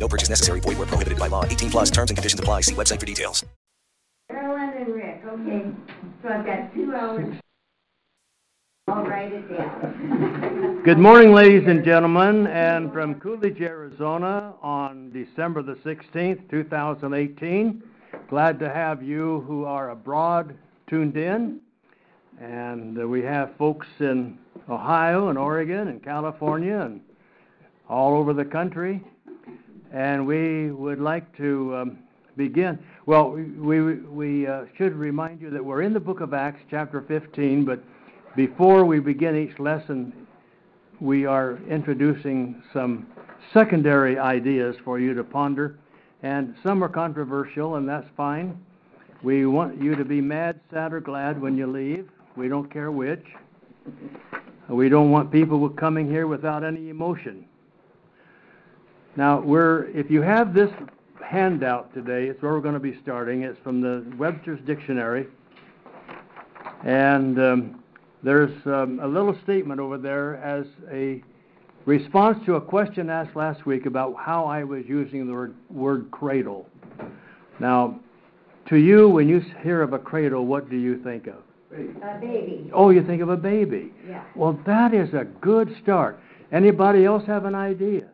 No purchase necessary. Void where prohibited by law. 18 plus terms and conditions apply. See website for details. Carolyn and Rick, okay, so I've got two hours. I'll write it down. Good morning, ladies and gentlemen, and from Coolidge, Arizona, on December the 16th, 2018. Glad to have you who are abroad tuned in. And we have folks in Ohio and Oregon and California and all over the country. And we would like to um, begin. Well, we, we, uh, should remind you that we're in the book of Acts, chapter 15, but before we begin each lesson, we are introducing some secondary ideas for you to ponder, and some are controversial, and that's fine. We want you to be mad, sad, or glad when you leave. We don't care which. We don't want people coming here without any emotion. Now, we're if you have this handout today, it's where we're going to be starting. It's from the Webster's Dictionary, and um, there's um, a little statement over there as a response to a question asked last week about how I was using the word, word cradle. Now, to you, when you hear of a cradle, what do you think of? A baby, Oh, you think of a baby. yeah. Well, that is a good start. Anybody else have an idea?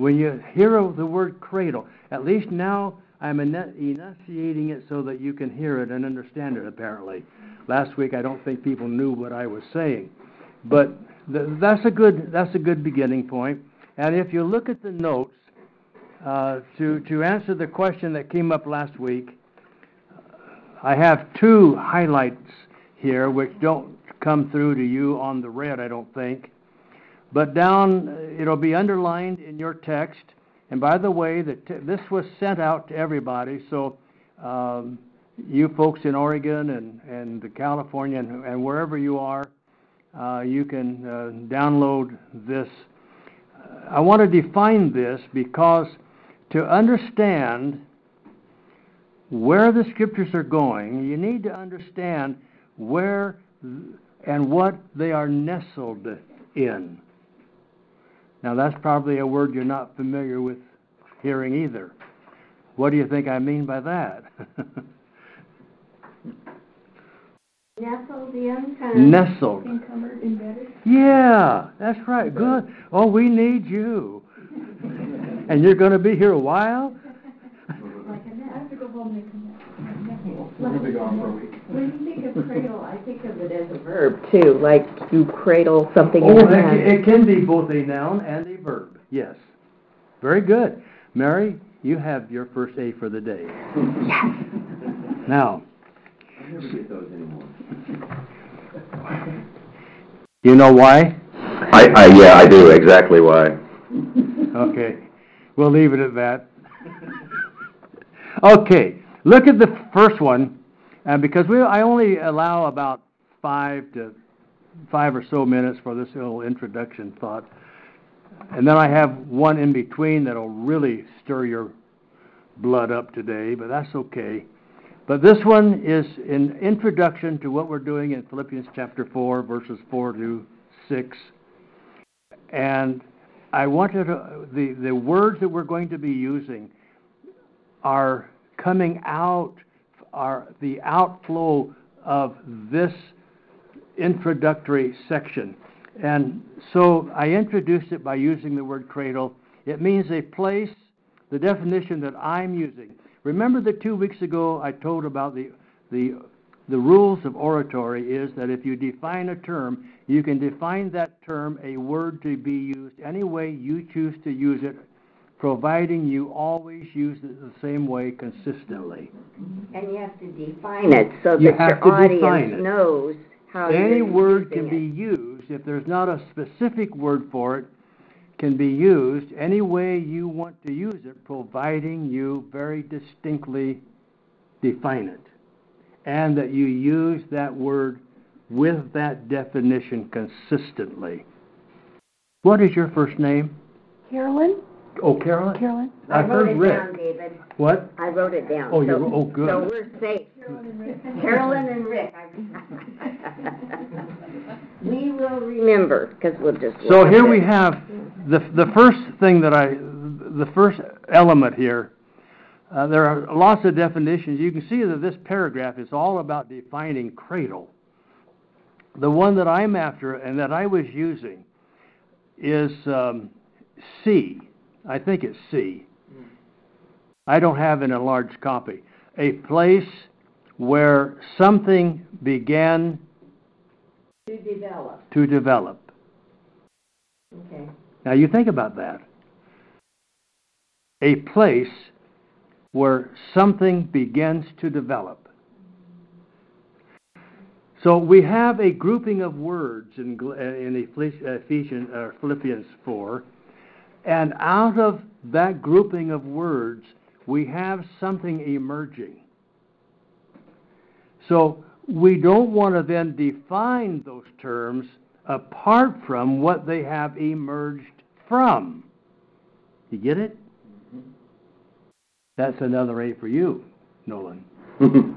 When you hear the word cradle, at least now I'm enunciating it so that you can hear it and understand it, apparently. Last week I don't think people knew what I was saying. But th- that's, a good, that's a good beginning point. And if you look at the notes, uh, to, to answer the question that came up last week, I have two highlights here which don't come through to you on the red, I don't think. But down, it'll be underlined in your text. And by the way, the t- this was sent out to everybody, so um, you folks in Oregon and, and the California and, and wherever you are, uh, you can uh, download this. I want to define this because to understand where the scriptures are going, you need to understand where and what they are nestled in. Now, that's probably a word you're not familiar with hearing either. What do you think I mean by that? Nestled in, kind of. Nestled. Encumbered, embedded. Yeah, that's right. Good. Oh, we need you. And you're going to be here a while? Like a nest. I have to go home and come back. We're gonna be gone for a week. When you think of cradle, I think of it as a verb too, like you cradle something in Oh, your that hand. ca- it can be both a noun and a verb. Yes. Very good. Mary, you have your first A for the day. Yes. Now, I never get those anymore. you know why? I, I, yeah, I do, exactly why. Okay, we'll leave it at that. Okay, look at the first one, uh, because we, I only allow about five to, five or so minutes for this little introduction thought. And then I have one in between that'll really stir your blood up today, but that's okay. But this one is an introduction to what we're doing in Philippians chapter four, verses four to six. And I wanted to, the, the words that we're going to be using are coming out, are the outflow of this introductory section. And so I introduced it by using the word cradle. It means a place, the definition that I'm using. Remember that two weeks ago I told about the, the, the rules of oratory is that if you define a term, you can define that term, a word to be used any way you choose to use it, providing you always use it the same way consistently. And you have to define it so You that have your to define audience it. knows how Any you're word using can be used, if there's not a specific word for it, can be used any way you want to use it, providing you very distinctly define it. And that you use that word with that definition consistently. What is your first name? Carolyn? Oh, Carolyn? Carolyn? I I've wrote it Rick. down, David. What? I wrote it down. Oh, you so- wrote- oh, good. So we're safe. Carolyn and Rick. We will remember, because we'll just. So here at we have, the, the first thing that I, the first element here, uh, there are lots of definitions. You can see that this paragraph is all about defining cradle. The one that I'm after and that I was using is um, C. I think it's C. I don't have an enlarged copy. A place where something began To develop, to develop. okay. Now you think about that. A place where something begins to develop. So we have a grouping of words in, uh, in Ephesians, uh, Philippians 4, and out of that grouping of words, we have something emerging. So we don't want to then define those terms apart from what they have emerged from. You get it? That's another A for you, Nolan.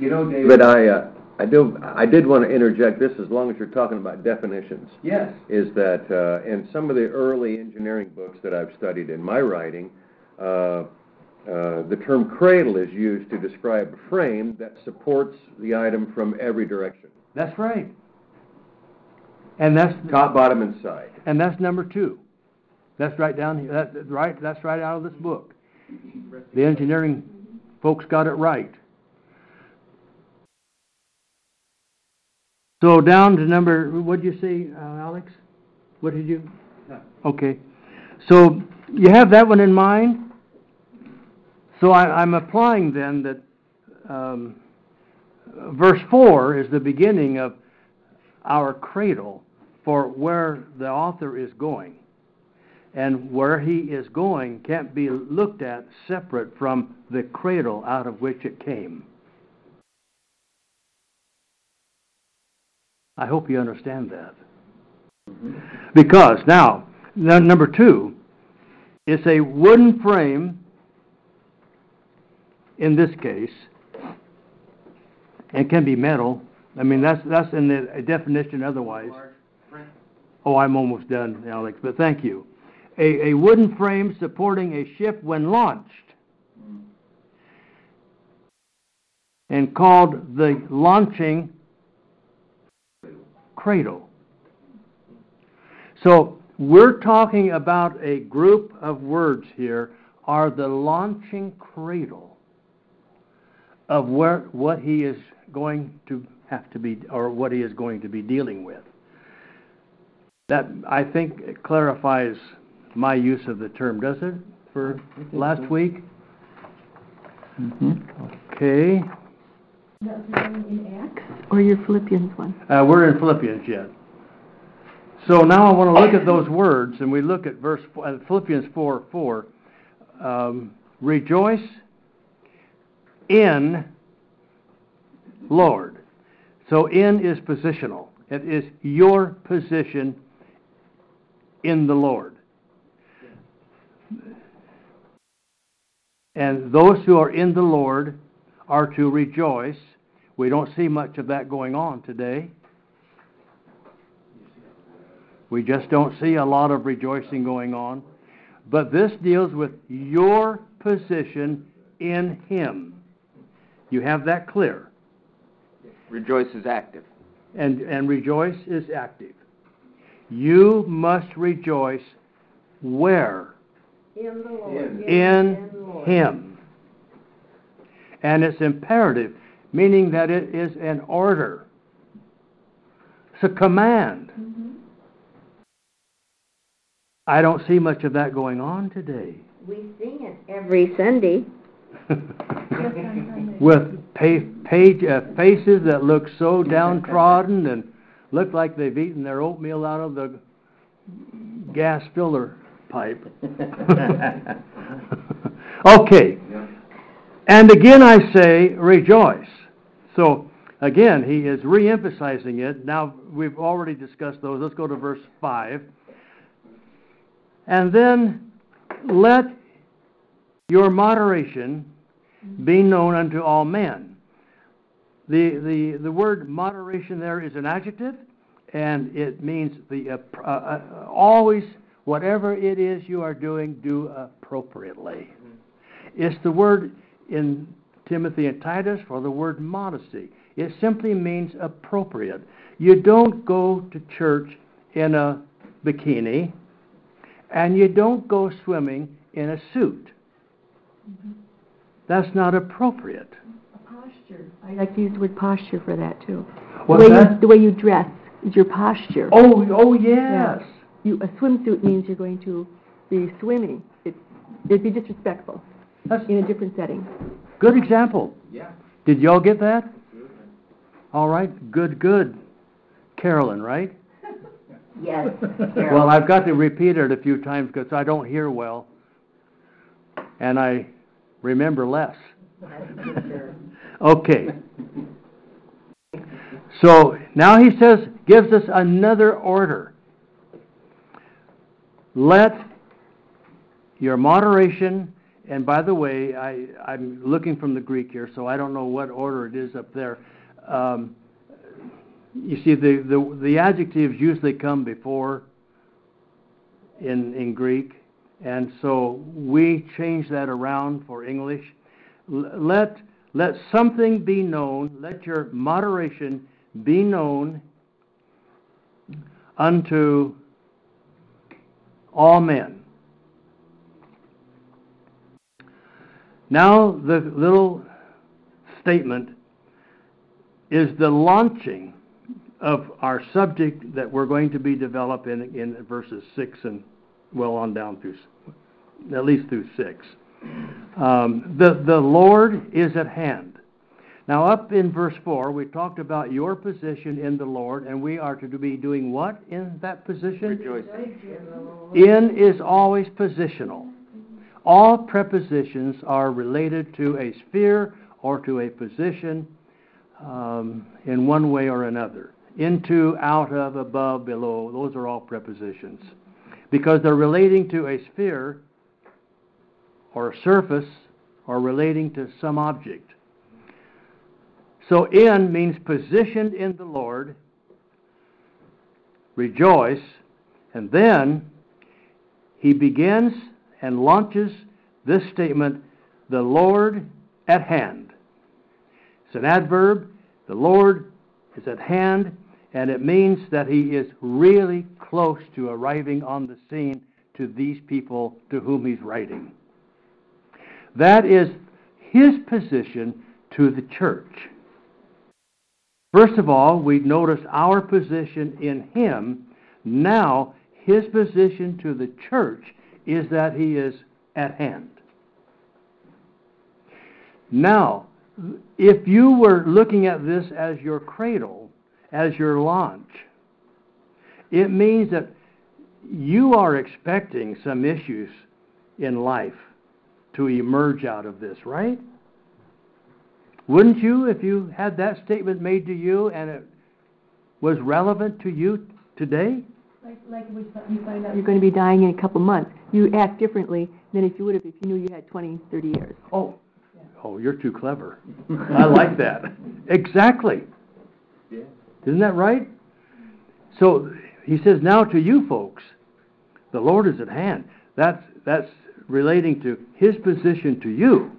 You know, David. I, uh, I do, I did want to interject this as long as you're talking about definitions. Yes. Is that, uh, in some of the early engineering books that I've studied in my writing, uh, uh, the term cradle is used to describe a frame that supports the item from every direction, That's right. And that's top, bottom, and side. and that's number two. That's right down here. That, right. That's right out of this book. The engineering folks got it right. So down to number. What did you say, uh, Alex? What did you? Okay. So you have that one in mind. So I, I'm applying then that um, verse four is the beginning of our cradle for where the author is going. And where he is going can't be looked at separate from the cradle out of which it came. I hope you understand that. Because now, n- number two, it's a wooden frame, in this case, and can be metal. I mean, that's, that's in the definition otherwise. Oh, I'm almost done, Alex, but thank you. A, a wooden frame supporting a ship when launched. And called the launching cradle. So we're talking about a group of words here are the launching cradle of where what he is going to have to be or what he is going to be dealing with. That I think clarifies my use of the term, does it, for last week? Mm-hmm. Okay, the one in Acts? Or your Philippians one? uh, we're in Philippians yet. So now I want to look at those words, and we look at verse uh, Philippians four four. Um, rejoice in Lord. So in is positional. It is your position in the Lord. And those who are in the Lord are to rejoice. We don't see much of that going on today. We just don't see a lot of rejoicing going on. But this deals with your position in Him. You have that clear. Rejoice is active. And, and rejoice is active. You must rejoice where? In the Lord. In the Lord. Him. And it's imperative, meaning that it is an order. It's a command. I don't see much of that going on today. We sing it every Sunday. With pa- page, uh, faces that look so downtrodden and look like they've eaten their oatmeal out of the gas filler pipe. okay. And again I say, rejoice. So, again, he is re emphasizing it. Now, we've already discussed those. Let's go to verse 5. And then let your moderation be known unto all men. The, the, the word moderation there is an adjective, and it means the uh, uh, always, whatever it is you are doing, do appropriately. It's the word in Timothy and Titus for the word modesty. It simply means appropriate. You don't go to church in a bikini, and you don't go swimming in a suit. Mm-hmm. That's not appropriate. A Posture. I like to use the word posture for that too. What's the way that? You, the way you dress is your posture. Oh, oh yes. You, a swimsuit means you're going to be swimming. It, it'd be disrespectful That's in a different setting. good example. Yeah. Did y'all get that? All right, good, good. Carolyn, right? Yes, Well, I've got to repeat it a few times because I don't hear well, and I remember less. Okay. So now he says, gives us another order. Let your moderation, and by the way, I, I'm looking from the Greek here, so I don't know what order it is up there. Um, you see, the, the, the adjectives usually come before in, in Greek, and so we change that around for English. Let, let something be known, let your moderation be known unto all men. Now, the little statement is the launching of our subject that we're going to be developing in verses 6 and well on down through, at least through 6. Um, the, the Lord is at hand. Now, up in verse 4, we talked about your position in the Lord, and we are to be doing what in that position? Rejoicing. In is always positional. All prepositions are related to a sphere or to a position um, in one way or another. Into, out of, above, below, those are all prepositions. Because they're relating to a sphere or a surface or relating to some object. So, in means positioned in the Lord, rejoice, and then he begins and launches this statement the Lord at hand. It's an adverb. The Lord is at hand, and it means that he is really close to arriving on the scene to these people to whom he's writing. That is his position to the church. First of all, we notice our position in him. Now, his position to the church is that he is at hand. Now, if you were looking at this as your cradle, as your launch, it means that you are expecting some issues in life to emerge out of this, right? Wouldn't you if you had that statement made to you and it was relevant to you today? Like, like if you find out you're going to be dying in a couple months, you act differently than if you would have if you knew you had 20, 30 years. Oh, oh, you're too clever. I like that. Exactly. Yeah. Isn't that right? So he says, now to you folks, the Lord is at hand. That's, that's relating to his position to you.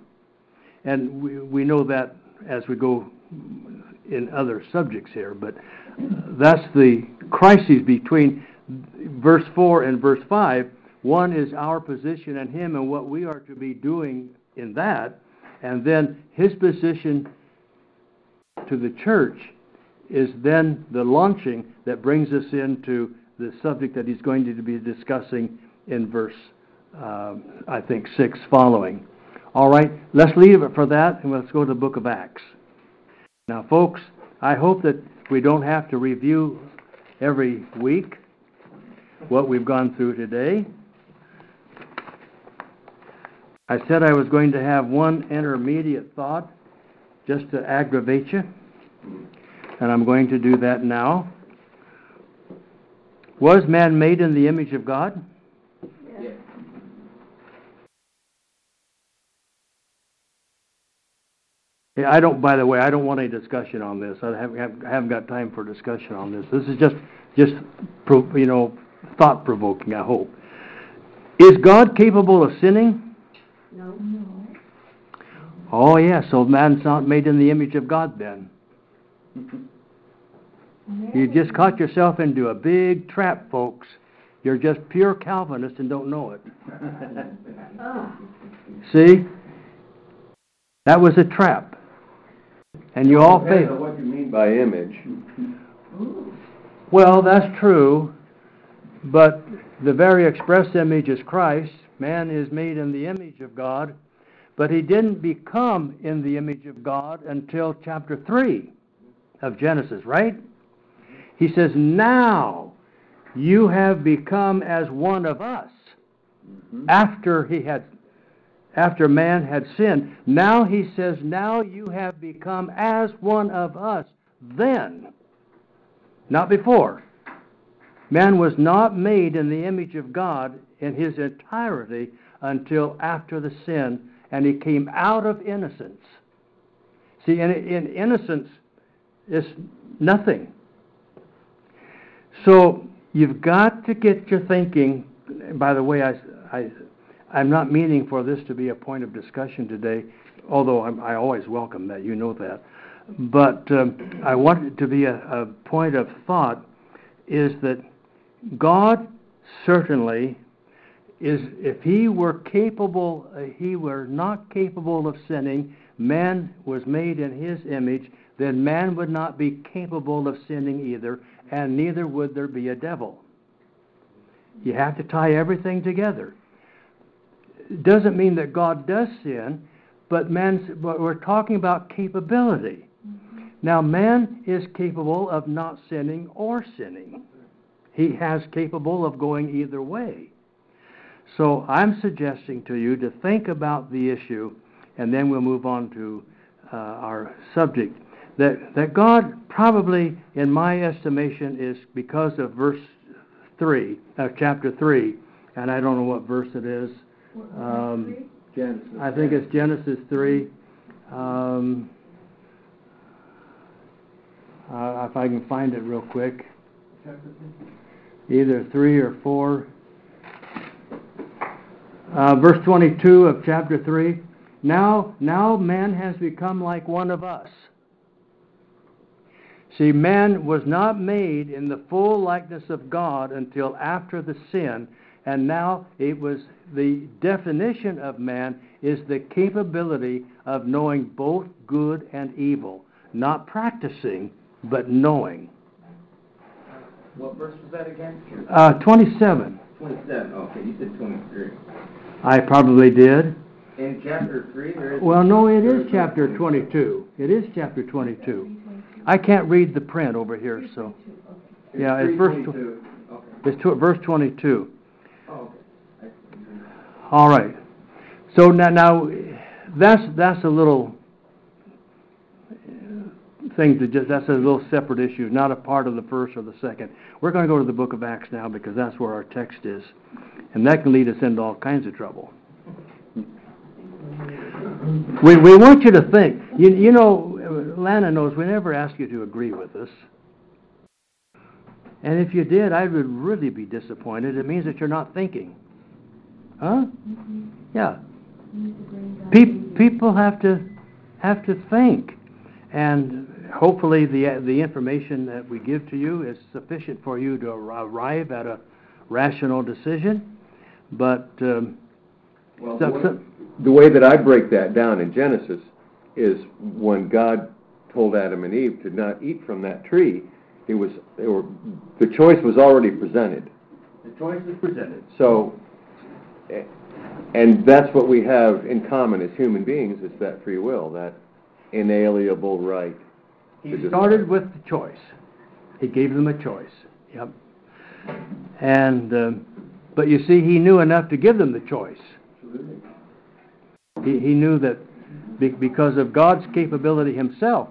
And we, we know that as we go in other subjects here, but that's the crisis between verse 4 and verse 5. One is our position and him and what we are to be doing in that, and then his position to the church is then the launching that brings us into the subject that he's going to be discussing in verse, uh, I think, 6 following. All right, let's leave it for that and let's go to the book of Acts. Now, folks, I hope that we don't have to review every week. What we've gone through today. I said I was going to have one intermediate thought just to aggravate you, and I'm going to do that now. Was man made in the image of God? Yeah, I don't, by the way, I don't want any discussion on this. I haven't, haven't got time for discussion on this. This is just, just, you know, thought provoking, I hope. Is God capable of sinning? No. Oh, yeah, so man's not made in the image of God then. You just caught yourself into a big trap, folks. You're just pure Calvinist and don't know it. Oh, See? That was a trap. And you all Depends failed. on what you mean by image. Well, that's true, but the very express image is Christ. Man is made in the image of God, but he didn't become in the image of God until chapter 3 of Genesis, right? He says, Now you have become as one of us. Mm-hmm. After he had after man had sinned. Now he says, Now you have become as one of us. Then not before. Man was not made in the image of God in his entirety until after the sin, and he came out of innocence. See, in, in innocence is nothing. So you've got to get your thinking. By the way, I, I, I'm not meaning for this to be a point of discussion today, although I'm, I always welcome that. You know that but um, I want it to be a, a point of thought is that God certainly is, if He were capable, uh, He were not capable of sinning, man was made in His image, then man would not be capable of sinning either, and neither would there be a devil. You have to tie everything together. It doesn't mean that God does sin, but man's, but we're talking about capability. Now, man is capable of not sinning or sinning. He has capable of going either way. So I'm suggesting to you to think about the issue, and then we'll move on to uh, our subject. That, that God probably, in my estimation, is because of verse 3, uh, chapter 3, and I don't know what verse it is. Um, Genesis. I think it's Genesis 3. Um, uh, if I can find it real quick. Either 3 or 4. Uh, verse 22 of chapter 3. Now, now man has become like one of us. See, man was not made in the full likeness of God until after the sin, and now it was the definition of man is the capability of knowing both good and evil, not practicing, but knowing. What verse was that again? Uh, 27. Twenty-seven, okay, you said twenty-three. I probably did. In chapter three, there is. Well, no, it is chapter 22. It is chapter 22. I can't read the print over here, so. Yeah, it's verse, tw- Okay, it's tw- verse 22. oh, okay. All right. So now, now that's that's a little uh, that just that's a little separate issue, not a part of the first or the second. We're going to go to the book of Acts now because that's where our text is, and that can lead us into all kinds of trouble. We we want you to think. You you know, Lana knows we never ask you to agree with us. And if you did, I would really be disappointed. It means that you're not thinking. Huh? Yeah. Pe- people have to have to think, and hopefully the the information that we give to you is sufficient for you to arrive at a rational decision. But um, Well, so- the way- so- the way that I break that down in Genesis is when God told Adam and Eve to not eat from that tree, it was, they were, the choice was already presented. the choice is presented. So, and that's what we have in common as human beings, is that free will, that inalienable right. To He started with the choice. He gave them a choice. Yep. And, uh, but you see, he knew enough to give them the choice. He, he knew that be, because of God's capability himself,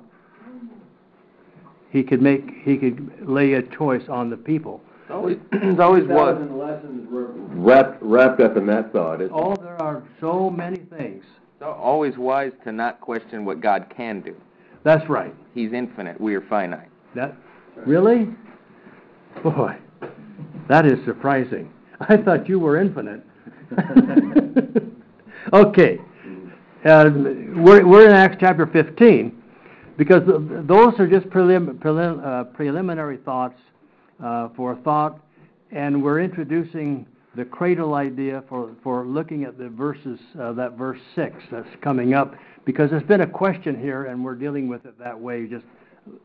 he could make, he could lay a choice on the people. It's always, it's always was. lessons were wrapped, wrapped up in that thought. It's, Oh, there are so many things. It's always wise to not question what God can do. That's right. He's infinite. We are finite. That, really? Boy, that is surprising. I thought you were infinite. okay. Uh, we're, we're in Acts chapter 15 because those are just prelim, prelim, uh, preliminary thoughts uh, for thought, and we're introducing the cradle idea for, for looking at the verses, uh, that verse 6 that's coming up, because there's been a question here, and we're dealing with it that way, just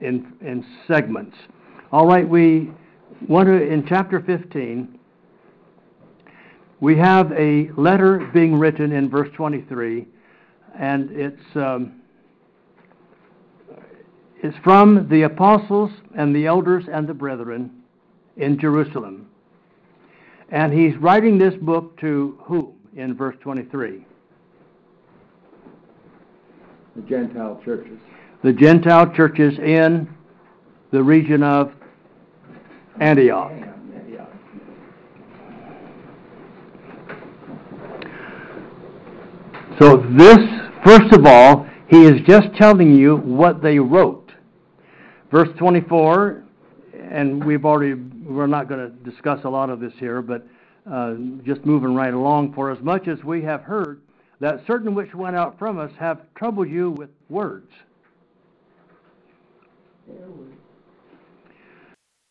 in, in segments. All right, we want to, in chapter 15, we have a letter being written in verse 23, and it's, um, it's from the apostles and the elders and the brethren in Jerusalem. And he's writing this book to whom in verse 23? The Gentile churches. The Gentile churches in the region of Antioch. So, this, first of all, he is just telling you what they wrote. Verse 24, and we've already, we're not going to discuss a lot of this here, but uh, just moving right along. For as much as we have heard that certain which went out from us have troubled you with words.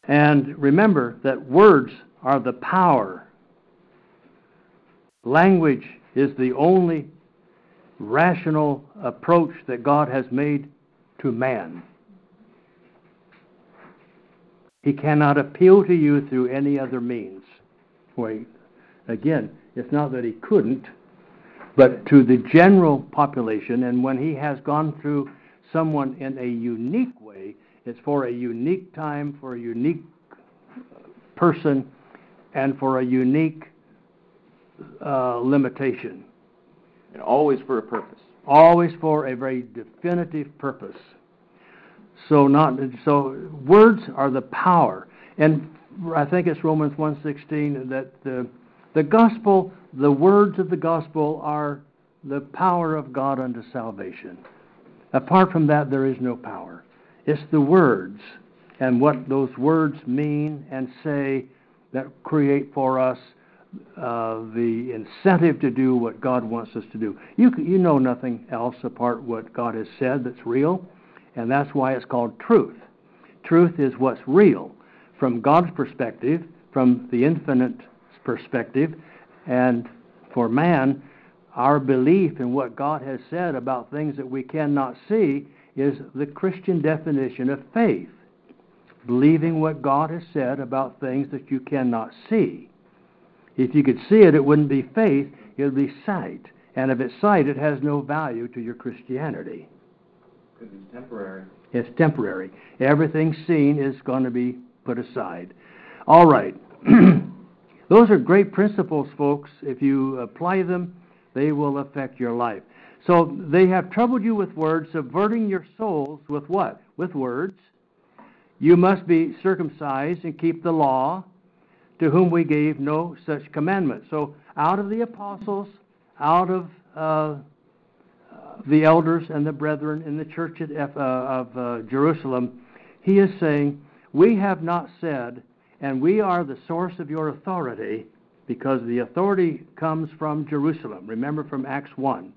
And remember that words are the power. Language is the only rational approach that God has made to man. He cannot appeal to you through any other means. Wait, again, it's not that he couldn't, but to the general population, and when he has gone through someone in a unique way, it's for a unique time, for a unique person, and for a unique uh, limitation. And always for a purpose. Always for a very definitive purpose. So not so words are the power, and I think it's Romans 1:16 that the the gospel, the words of the gospel are the power of God unto salvation. Apart from that, there is no power. It's the words and what those words mean and say that create for us uh, the incentive to do what God wants us to do. You you know nothing else apart what God has said that's real, and that's why it's called truth. Truth is what's real from God's perspective, from the infinite perspective, and for man, our belief in what God has said about things that we cannot see is the Christian definition of faith. Believing what God has said about things that you cannot see. If you could see it, it wouldn't be faith, it would be sight. And if it's sight, it has no value to your Christianity. It's temporary. It's temporary. Everything seen is going to be put aside. All right. Those are great principles, folks. If you apply them, they will affect your life. So they have troubled you with words, subverting your souls with what? With words. You must be circumcised and keep the law, to whom we gave no such commandment. So out of the apostles, out of uh, the elders and the brethren in the church of, uh, of uh, Jerusalem, he is saying, We have not said, and we are the source of your authority, because the authority comes from Jerusalem. Remember from Acts 1.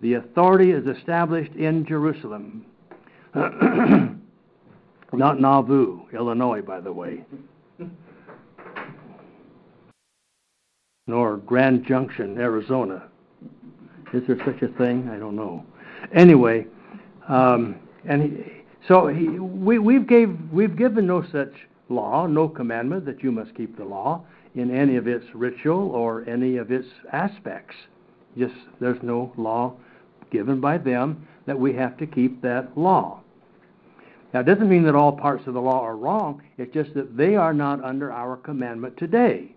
The authority is established in Jerusalem. Not Nauvoo, Illinois, by the way. Nor Grand Junction, Arizona. Is there such a thing? I don't know. Anyway, um, and he, so he, we, we've gave we've given no such law, no commandment that you must keep the law in any of its ritual or any of its aspects. Just there's no law given by them that we have to keep that law. Now, it doesn't mean that all parts of the law are wrong. It's just that they are not under our commandment today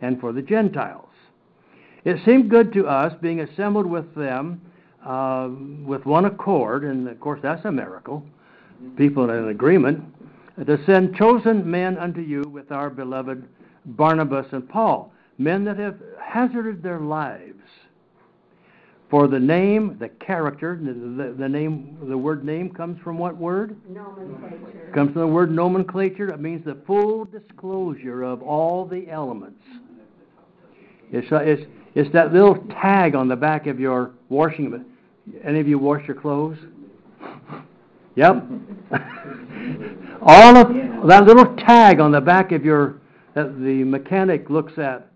and for the Gentiles. It seemed good to us, being assembled with them uh, with one accord, and of course that's a miracle, people in agreement, to send chosen men unto you with our beloved Barnabas and Paul, men that have hazarded their lives for the name, the character, the, the, the, name, the word name comes from what word? Nomenclature. Comes from the word nomenclature. It means the full disclosure of all the elements. It's, it's, it's that little tag on the back of your washing. Any of you wash your clothes? Yep. all of that little tag on the back of your that the mechanic looks at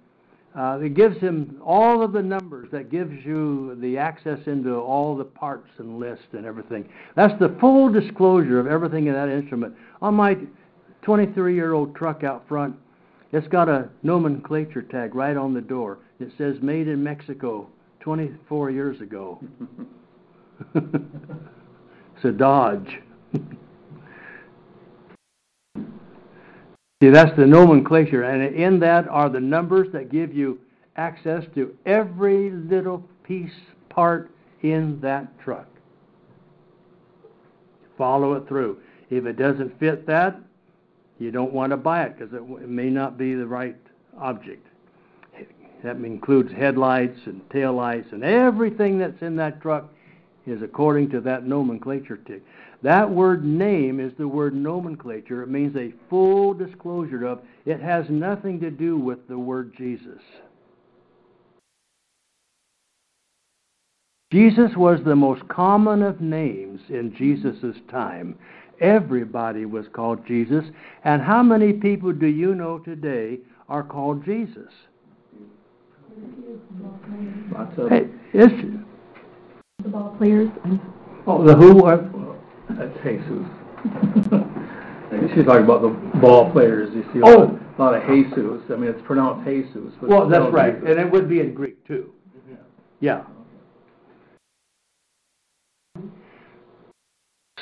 uh, it gives him all of the numbers that gives you the access into all the parts and lists and everything. That's the full disclosure of everything in that instrument. On my 23 year old truck out front, it's got a nomenclature tag right on the door. It says made in Mexico 24 years ago. it's a Dodge. See, that's the nomenclature, and in that are the numbers that give you access to every little piece, part in that truck. Follow it through. If it doesn't fit that, you don't want to buy it because it, it may not be the right object. That includes headlights and taillights and everything that's in that truck is according to that nomenclature tick. That word name is the word nomenclature. It means a full disclosure of, it has nothing to do with the word Jesus. Jesus was the most common of names in Jesus' time. Everybody was called Jesus. And how many people do you know today are called Jesus? Lots of, um, Hey, it's, The ball players, oh, the who? Are, uh, that's Jesus. She's talking about the ball players, you see a Oh. lot, a lot of Jesus, I mean, it's pronounced Jesus, but. well, that's spelled right, Jesus. and it would be in Greek too. Yeah.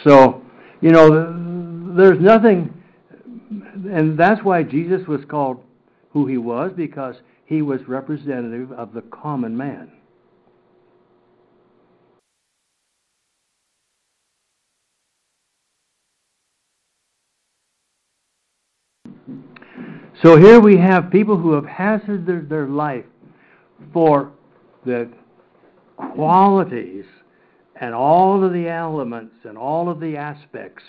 So, you know, th- there's nothing, and that's why Jesus was called who he was, because he was representative of the common man. So here we have people who have hazarded their, their life for the qualities and all of the elements and all of the aspects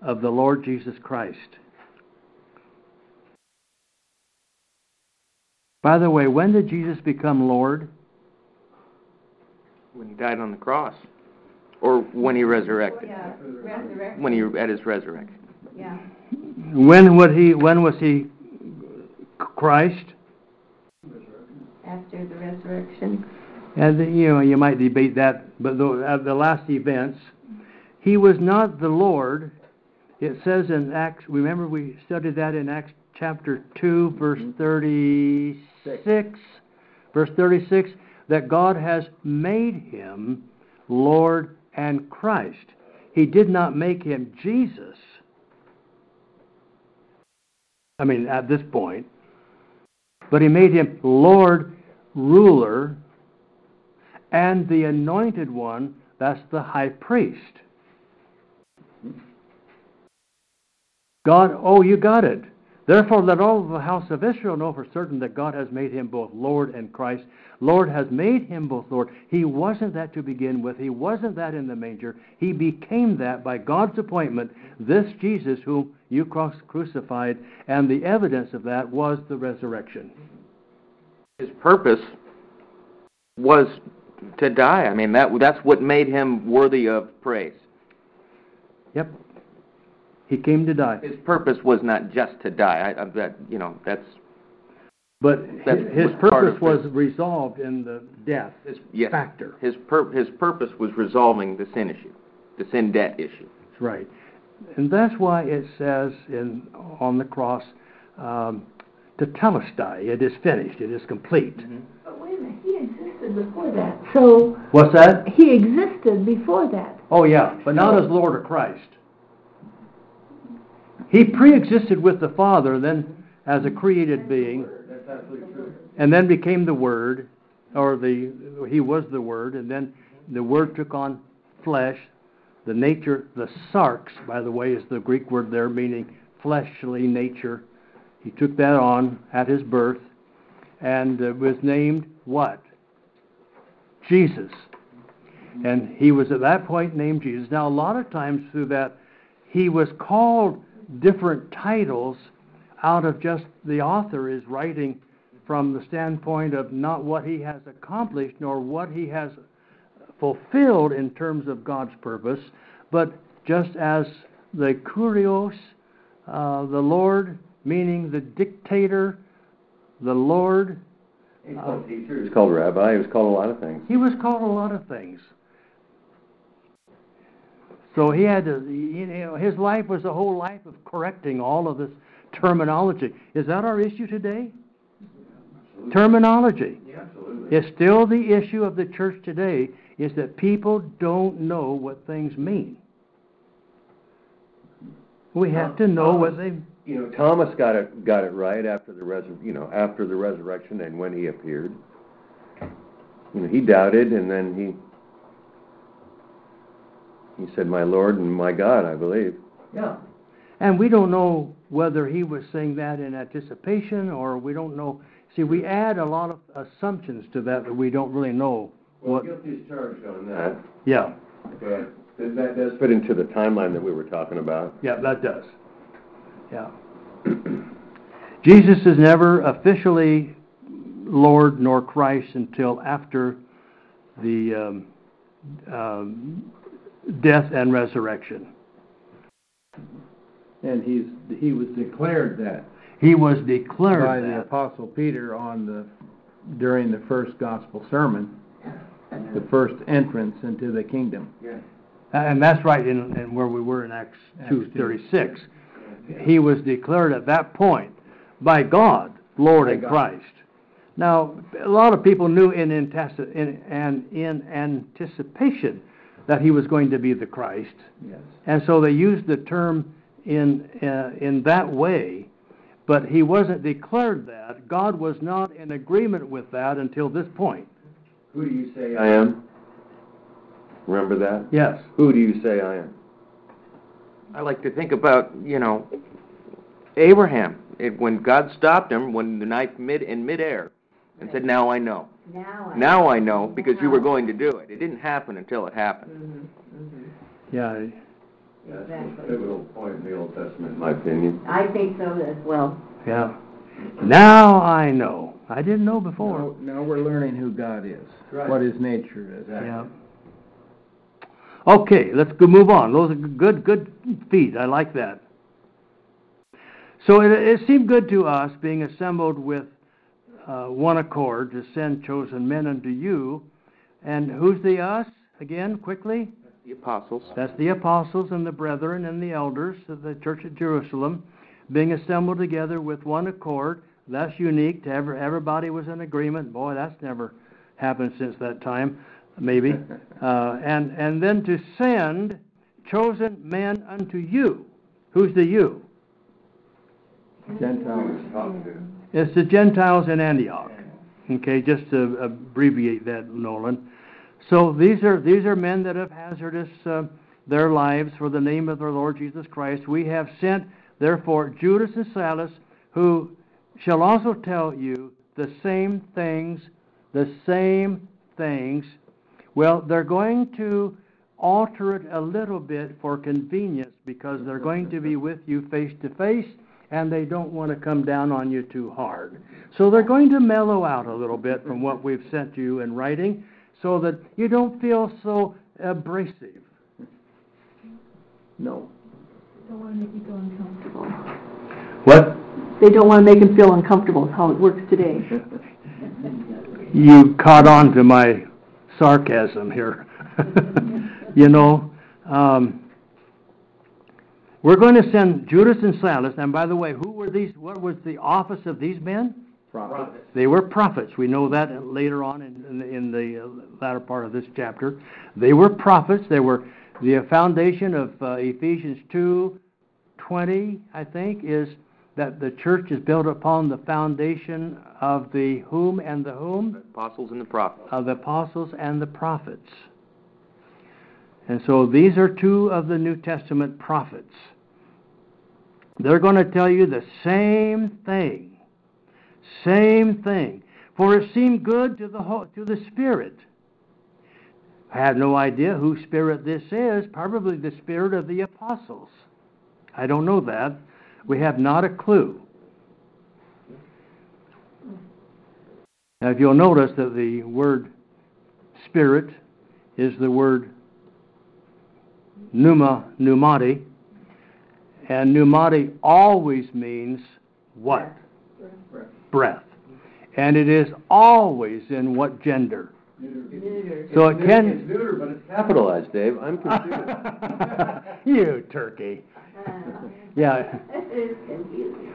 of the Lord Jesus Christ. By the way, when did Jesus become Lord? When he died on the cross. Or when he resurrected. Oh, yeah, resurrection, When he at his resurrection. yeah. When would he when was he Christ? After the resurrection. And you know, you might debate that, but the, at the last events, he was not the Lord. It says in Acts. Remember, we studied that in Acts chapter two, verse thirty-six. Verse thirty-six that God has made him Lord and Christ. He did not make him Jesus. I mean, at this point, but he made him Lord, ruler, and the anointed one, that's the high priest. God, oh, you got it. Therefore, let all the house of Israel know for certain that God has made him both Lord and Christ. Lord has made him both Lord. He wasn't that to begin with. He wasn't that in the manger. He became that by God's appointment, this Jesus whom you cross crucified, and the evidence of that was the resurrection. His purpose was to die. I mean, that that's what made him worthy of praise. Yep. He came to die. His purpose was not just to die. I, I, that you know, that's But That's his, his purpose was it. resolved in the death his yes. factor. His pur- his purpose was resolving the sin issue, the sin debt issue. That's right. And that's why it says in on the cross, um, tetelestai, it is finished, it is complete. But wait a minute, he existed before that. So What's that? he existed before that. Oh, yeah, but not as Lord or Christ. He pre-existed with the Father, then as a created being, and then became the Word, or the he was the Word, and then the Word took on flesh. The nature, the sarx, by the way, is the Greek word there, meaning fleshly nature. He took that on at his birth, and was named what? Jesus. And he was at that point named Jesus. Now, a lot of times through that, he was called different titles out of just the author is writing from the standpoint of not what he has accomplished nor what he has fulfilled in terms of God's purpose, but just as the kurios, uh, the Lord, meaning the dictator, the Lord. He's called teacher, he was called rabbi, he was called a lot of things. He was called a lot of things. So he had to, you know, his life was a whole life of correcting all of this terminology. Is that our issue today? Terminology. Yeah, absolutely. It's still the issue of the church today is that people don't know what things mean. We have to know what they You know, Thomas got it, got it right after the resur, you know, after the resurrection and when he appeared. You know, he doubted and then he, he said, my Lord and my God, I believe. Yeah. And we don't know whether he was saying that in anticipation or we don't know. See, we add a lot of assumptions to that that we don't really know Well, what. guilty is charged on that, Yeah, but that that does fit into the timeline that we were talking about. yeah, that does. Yeah. Jesus is never officially Lord nor Christ until after the um, um, death and resurrection. And he's, he was declared that He was declared by the apostle Peter on the, during the first gospel sermon, the first entrance into the kingdom. And that's right in, in where we were in Acts Acts two thirty-six. He was declared at that point by God, Lord By and God. Christ. Now, a lot of people knew in, in, and in anticipation that he was going to be the Christ, Yes. and so they used the term in, uh, in that way, but he wasn't declared that. God was not in agreement with that until this point. Who do you say I am? Remember that? Yes. Who do you say I am? I like to think about, you know, Abraham. It, when God stopped him, when the knife mid in midair, and said, "Now I know. Now I. Now I know because you were going to do it." It didn't happen until it happened. Mm-hmm, mm-hmm. Yeah. That's Exactly. a pivotal point in the Old Testament, in my opinion. I think so as well. Yeah. Now I know. I didn't know before. Now, now we're learning who God is, Right. what his nature is. Yeah. Okay, let's go move on. Those are good, good feet. I like that. So it, it seemed good to us, being assembled with uh, one accord, to send chosen men unto you. And who's the us? Again, quickly. The apostles. That's the apostles and the brethren and the elders of the church at Jerusalem, being assembled together with one accord. That's unique to every, everybody was in agreement. Boy, that's never happened since that time, maybe. Uh, and, and then to send chosen men unto you. Who's the you? Gentiles. It's the Gentiles in Antioch. Okay, just to abbreviate that, Nolan. So these are these are men that have hazardous uh, their lives for the name of their Lord Jesus Christ. We have sent therefore Judas and Silas, who shall also tell you the same things, the same things. Well, they're going to alter it a little bit for convenience because they're going to be with you face to face and they don't want to come down on you too hard. So they're going to mellow out a little bit from what we've sent you in writing so that you don't feel so abrasive. No. They don't want to make you feel uncomfortable. What? They don't want to make them feel uncomfortable, is how it works today. You caught on to my sarcasm here. you know, um, we're going to send Judas and Silas. And by the way, who were these? What was the office of these men? Prophet. They were prophets. We know that later on in, in, in the uh, latter part of this chapter. They were prophets. They were The foundation of uh, Ephesians 2:20, I think, is that the church is built upon the foundation of the whom and the whom? Apostles and the prophets. Of the apostles and the prophets. And so these are two of the New Testament prophets. They're going to tell you the same thing. Same thing. For it seemed good to the whole, to the Spirit. I have no idea whose spirit this is, probably the spirit of the apostles. I don't know that. We have not a clue. Now, if you'll notice that the word spirit is the word pneuma, pneumati, and pneumati always means what? Breath. Breath. And it is always in what gender? Neuter. So it can. It's neuter, but it's capitalized, Dave. I'm confused. you turkey. Yeah.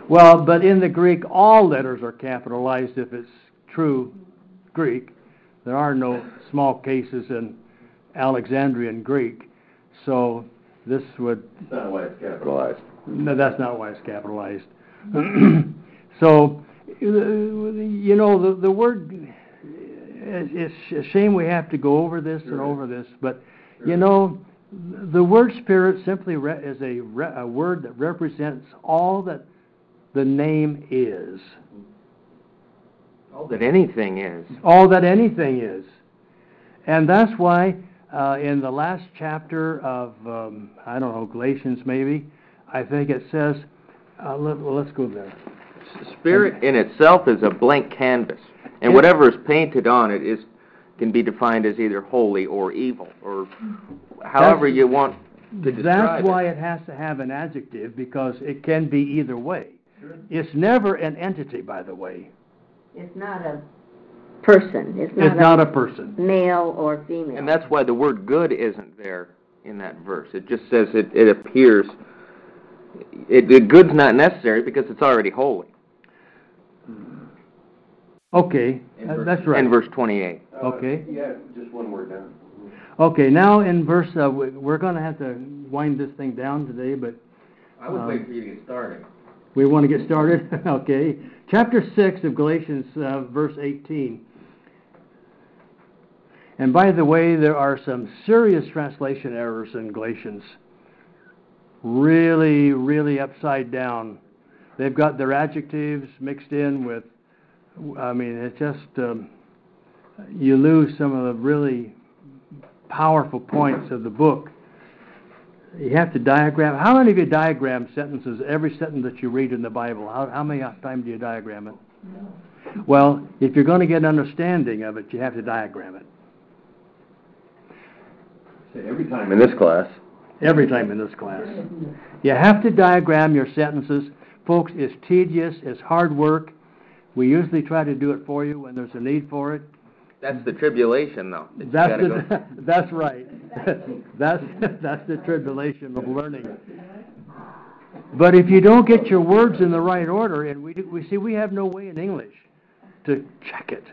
Well, but in the Greek, all letters are capitalized if it's true Greek. There are no small cases in Alexandrian Greek. So this would, That's not why it's capitalized. no, that's not why it's capitalized. so, you know, the, the word, it's a shame we have to go over this and over this, but, you know, the word spirit simply re- is a, re- a word that represents all that the name is, All that anything is. all that anything is. And that's why uh, in the last chapter of, um, I don't know, Galatians maybe, I think it says, uh, let, well, let's go there. Spirit in itself is a blank canvas, and Yeah. whatever is painted on it is can be defined as either holy or evil, or however That's- you want to describe That's it. why it has to have an adjective, because it can be either way. It's never an entity, by the way. It's not a person. It's It's not a person. male or female. And that's why the word good isn't there in that verse. It just says it, it appears. It, the good's not necessary because it's already holy. Okay, In uh, verse- that's right. In verse 28. Okay. Yeah, just one word down. Okay, now in verse, uh, we- we're going to have to wind this thing down today, but I would Um, wait for you to get started. we want to get started. okay. Chapter 6 of Galatians, uh, verse 18. And by the way, there are some serious translation errors in Galatians. Really, really upside down. They've got their adjectives mixed in with, I mean, it's just, um, you lose some of the really powerful points of the book. You have to diagram. How many of you diagram sentences, every sentence that you read in the Bible? How, how many times do you diagram it? Well, if you're going to get an understanding of it, you have to diagram it. Say, Every time in this class. Every time in this class. You have to diagram your sentences. Folks, it's tedious, it's hard work. We usually try to do it for you when there's a need for it. That's the tribulation, though. that you the, go- that's right. That's, that's the tribulation of learning. But if you don't get your words in the right order, and we, do- we see, we have no way in English to check it.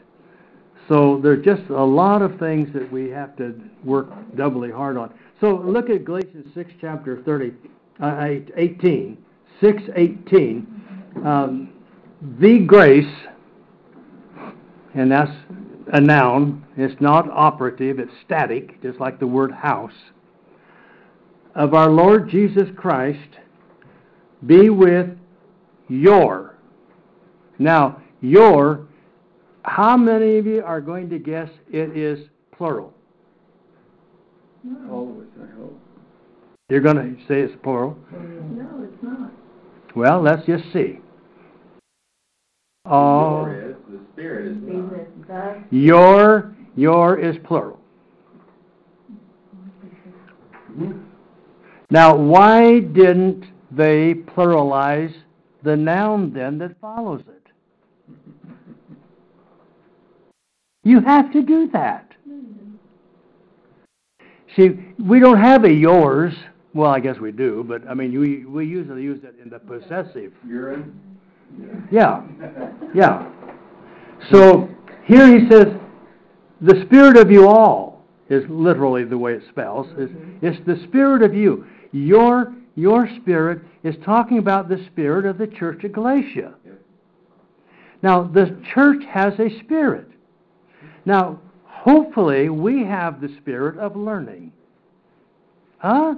So there's just a lot of things that we have to work doubly hard on. So look at Galatians 6, chapter 30, uh, 18, 6, 18. Um, the grace, and that's a noun. It's not operative, it's static, just like the word house. Of our Lord Jesus Christ be with your. Now, your, how many of you are going to guess it is plural? Always, I hope. You're going to say it's plural? No, it's not. Well, let's just see. Oh, is, the Spirit is Be with the, your, your is plural. Mm-hmm. Now, why didn't they pluralize the noun then that follows it? You have to do that. See, we don't have a yours. Well, I guess we do, but I mean, we, we usually use it in the possessive. Urine? Yeah, yeah. So here he says, the spirit of you all is literally the way it spells. It's, it's the spirit of you. Your your spirit is talking about the spirit of the church of Galatia. Now, the church has a spirit. Now, hopefully, we have the spirit of learning. Huh?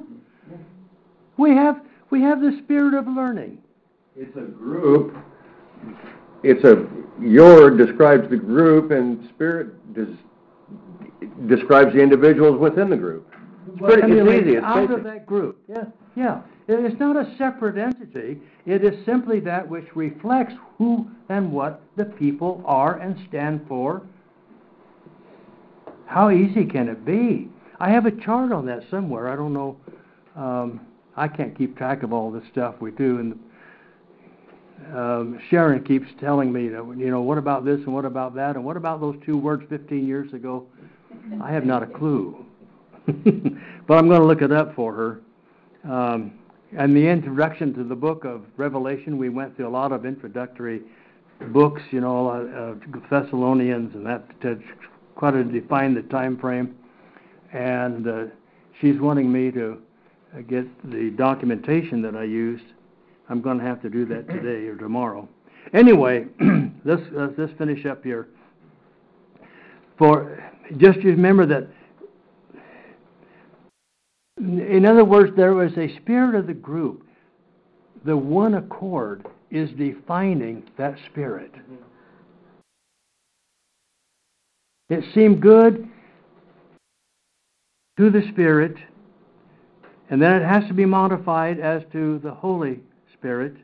We have we have the spirit of learning. It's a group. It's a your describes the group, and spirit des, describes the individuals within the group. It's pretty. It's easy. It's out basic. of that group. Yeah. Yeah. It's not a separate entity. It is simply that which reflects who and what the people are and stand for. How easy can it be? I have a chart on that somewhere. I don't know. Um, I can't keep track of all the stuff we do, and um, Sharon keeps telling me that you know what about this and what about that and what about those two words 15 years ago. I have not a clue, but I'm going to look it up for her. Um, and the introduction to the book of Revelation, we went through a lot of introductory books, you know, uh, Thessalonians, and that quite to define the time frame. And uh, she's wanting me to get the documentation that I used. I'm going to have to do that today or tomorrow. Anyway, let's uh, let's finish up here. For just remember that in other words, there was a spirit of the group. The one accord is defining that spirit. It seemed good to the Spirit, and then it has to be modified as to the Holy Spirit.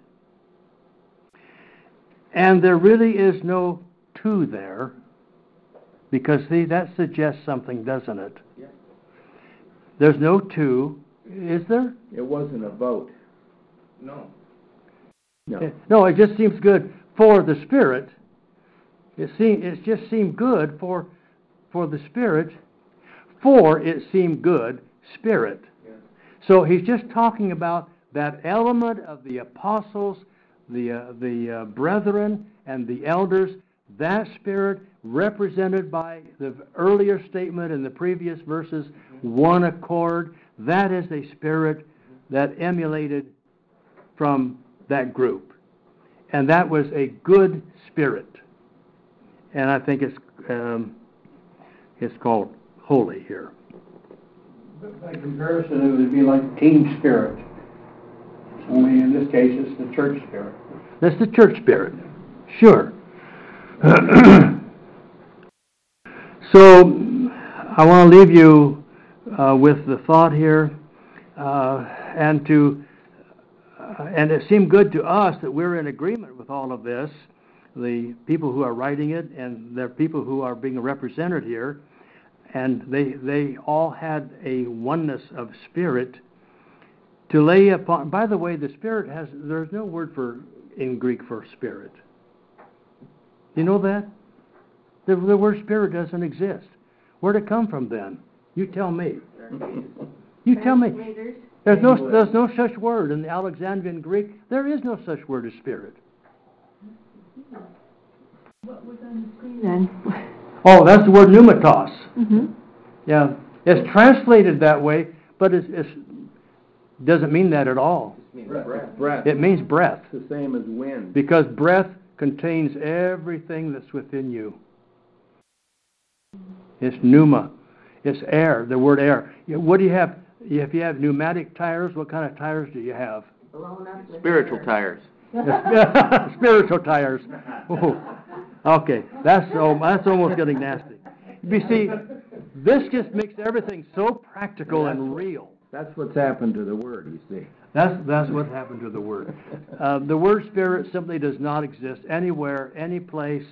And there really is no two there, because see, that suggests something, doesn't it? Yeah. There's no two, is there? It wasn't a vote. No. No. No, it just seems good for the Spirit. It seem it just seemed good for for the Spirit. For it seemed good, Spirit. So he's just talking about that element of the apostles, the uh, the uh, brethren, and the elders. That Spirit represented by the earlier statement in the previous verses, one accord. That is a spirit that emulated from that group. And that was a good spirit. And I think it's, um, it's called holy here. By comparison, it would be like team spirit. Only in this case, it's the church spirit. That's the church spirit. Sure. so, I want to leave you uh, with the thought here, uh, and to, uh, and it seemed good to us that we're in agreement with all of this. The people who are writing it, and the people who are being represented here, and they they all had a oneness of spirit to lay upon. By the way, the spirit has. There's no word for in Greek for spirit. You know that? The, the word spirit doesn't exist. Where'd it come from then? You tell me. You tell me. There's no there's no such word in the Alexandrian Greek. There is no such word as spirit. What was on the screen then? Oh, that's the word pneumatos. Mm-hmm. Yeah, it's translated that way, but it's, it's doesn't mean that at all. It Breath. Breath. It means breath. It's the same as wind. Because breath contains everything that's within you. It's pneuma. It's air, the word air. What do you have? If you have pneumatic tires, what kind of tires do you have? blown up Spiritual air. tires. Spiritual tires. Ooh. Okay, that's, al- that's almost getting nasty. You see, this just makes everything so practical and real. That's what's happened to the word, you see. That's, that's what happened to the word. Uh, the word spirit simply does not exist anywhere, any place,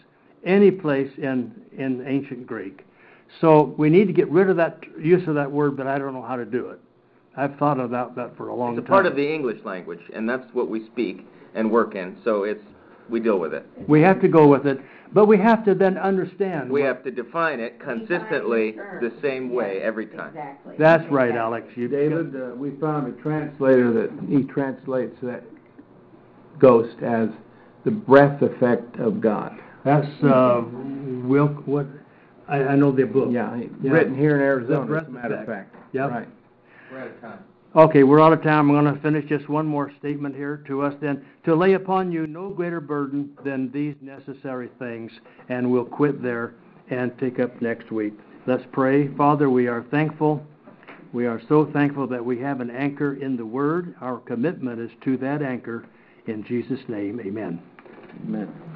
any place in, in ancient Greek. So we need to get rid of that use of that word, but I don't know how to do it. I've thought about that for a long time. It's a time. part of the English language, and that's what we speak and work in, so it's, we deal with it. We have to go with it, but we have to then understand. We have to define it consistently the same way every time. Exactly. That's right, Alex. You David, uh, we found a translator that he translates that ghost as the breath effect of God. That's uh, Will. What? I, I know the book. Yeah, Yeah. written here in The Arizona, as a matter of fact. Yep. Right. We're out of time. Okay, we're out of time. I'm going to finish just one more statement here to us then. To lay upon you no greater burden than these necessary things, and we'll quit there and take up next week. Let's pray. Father, we are thankful. We are so thankful that we have an anchor in the Word. Our commitment is to that anchor. In Jesus' name, amen. Amen.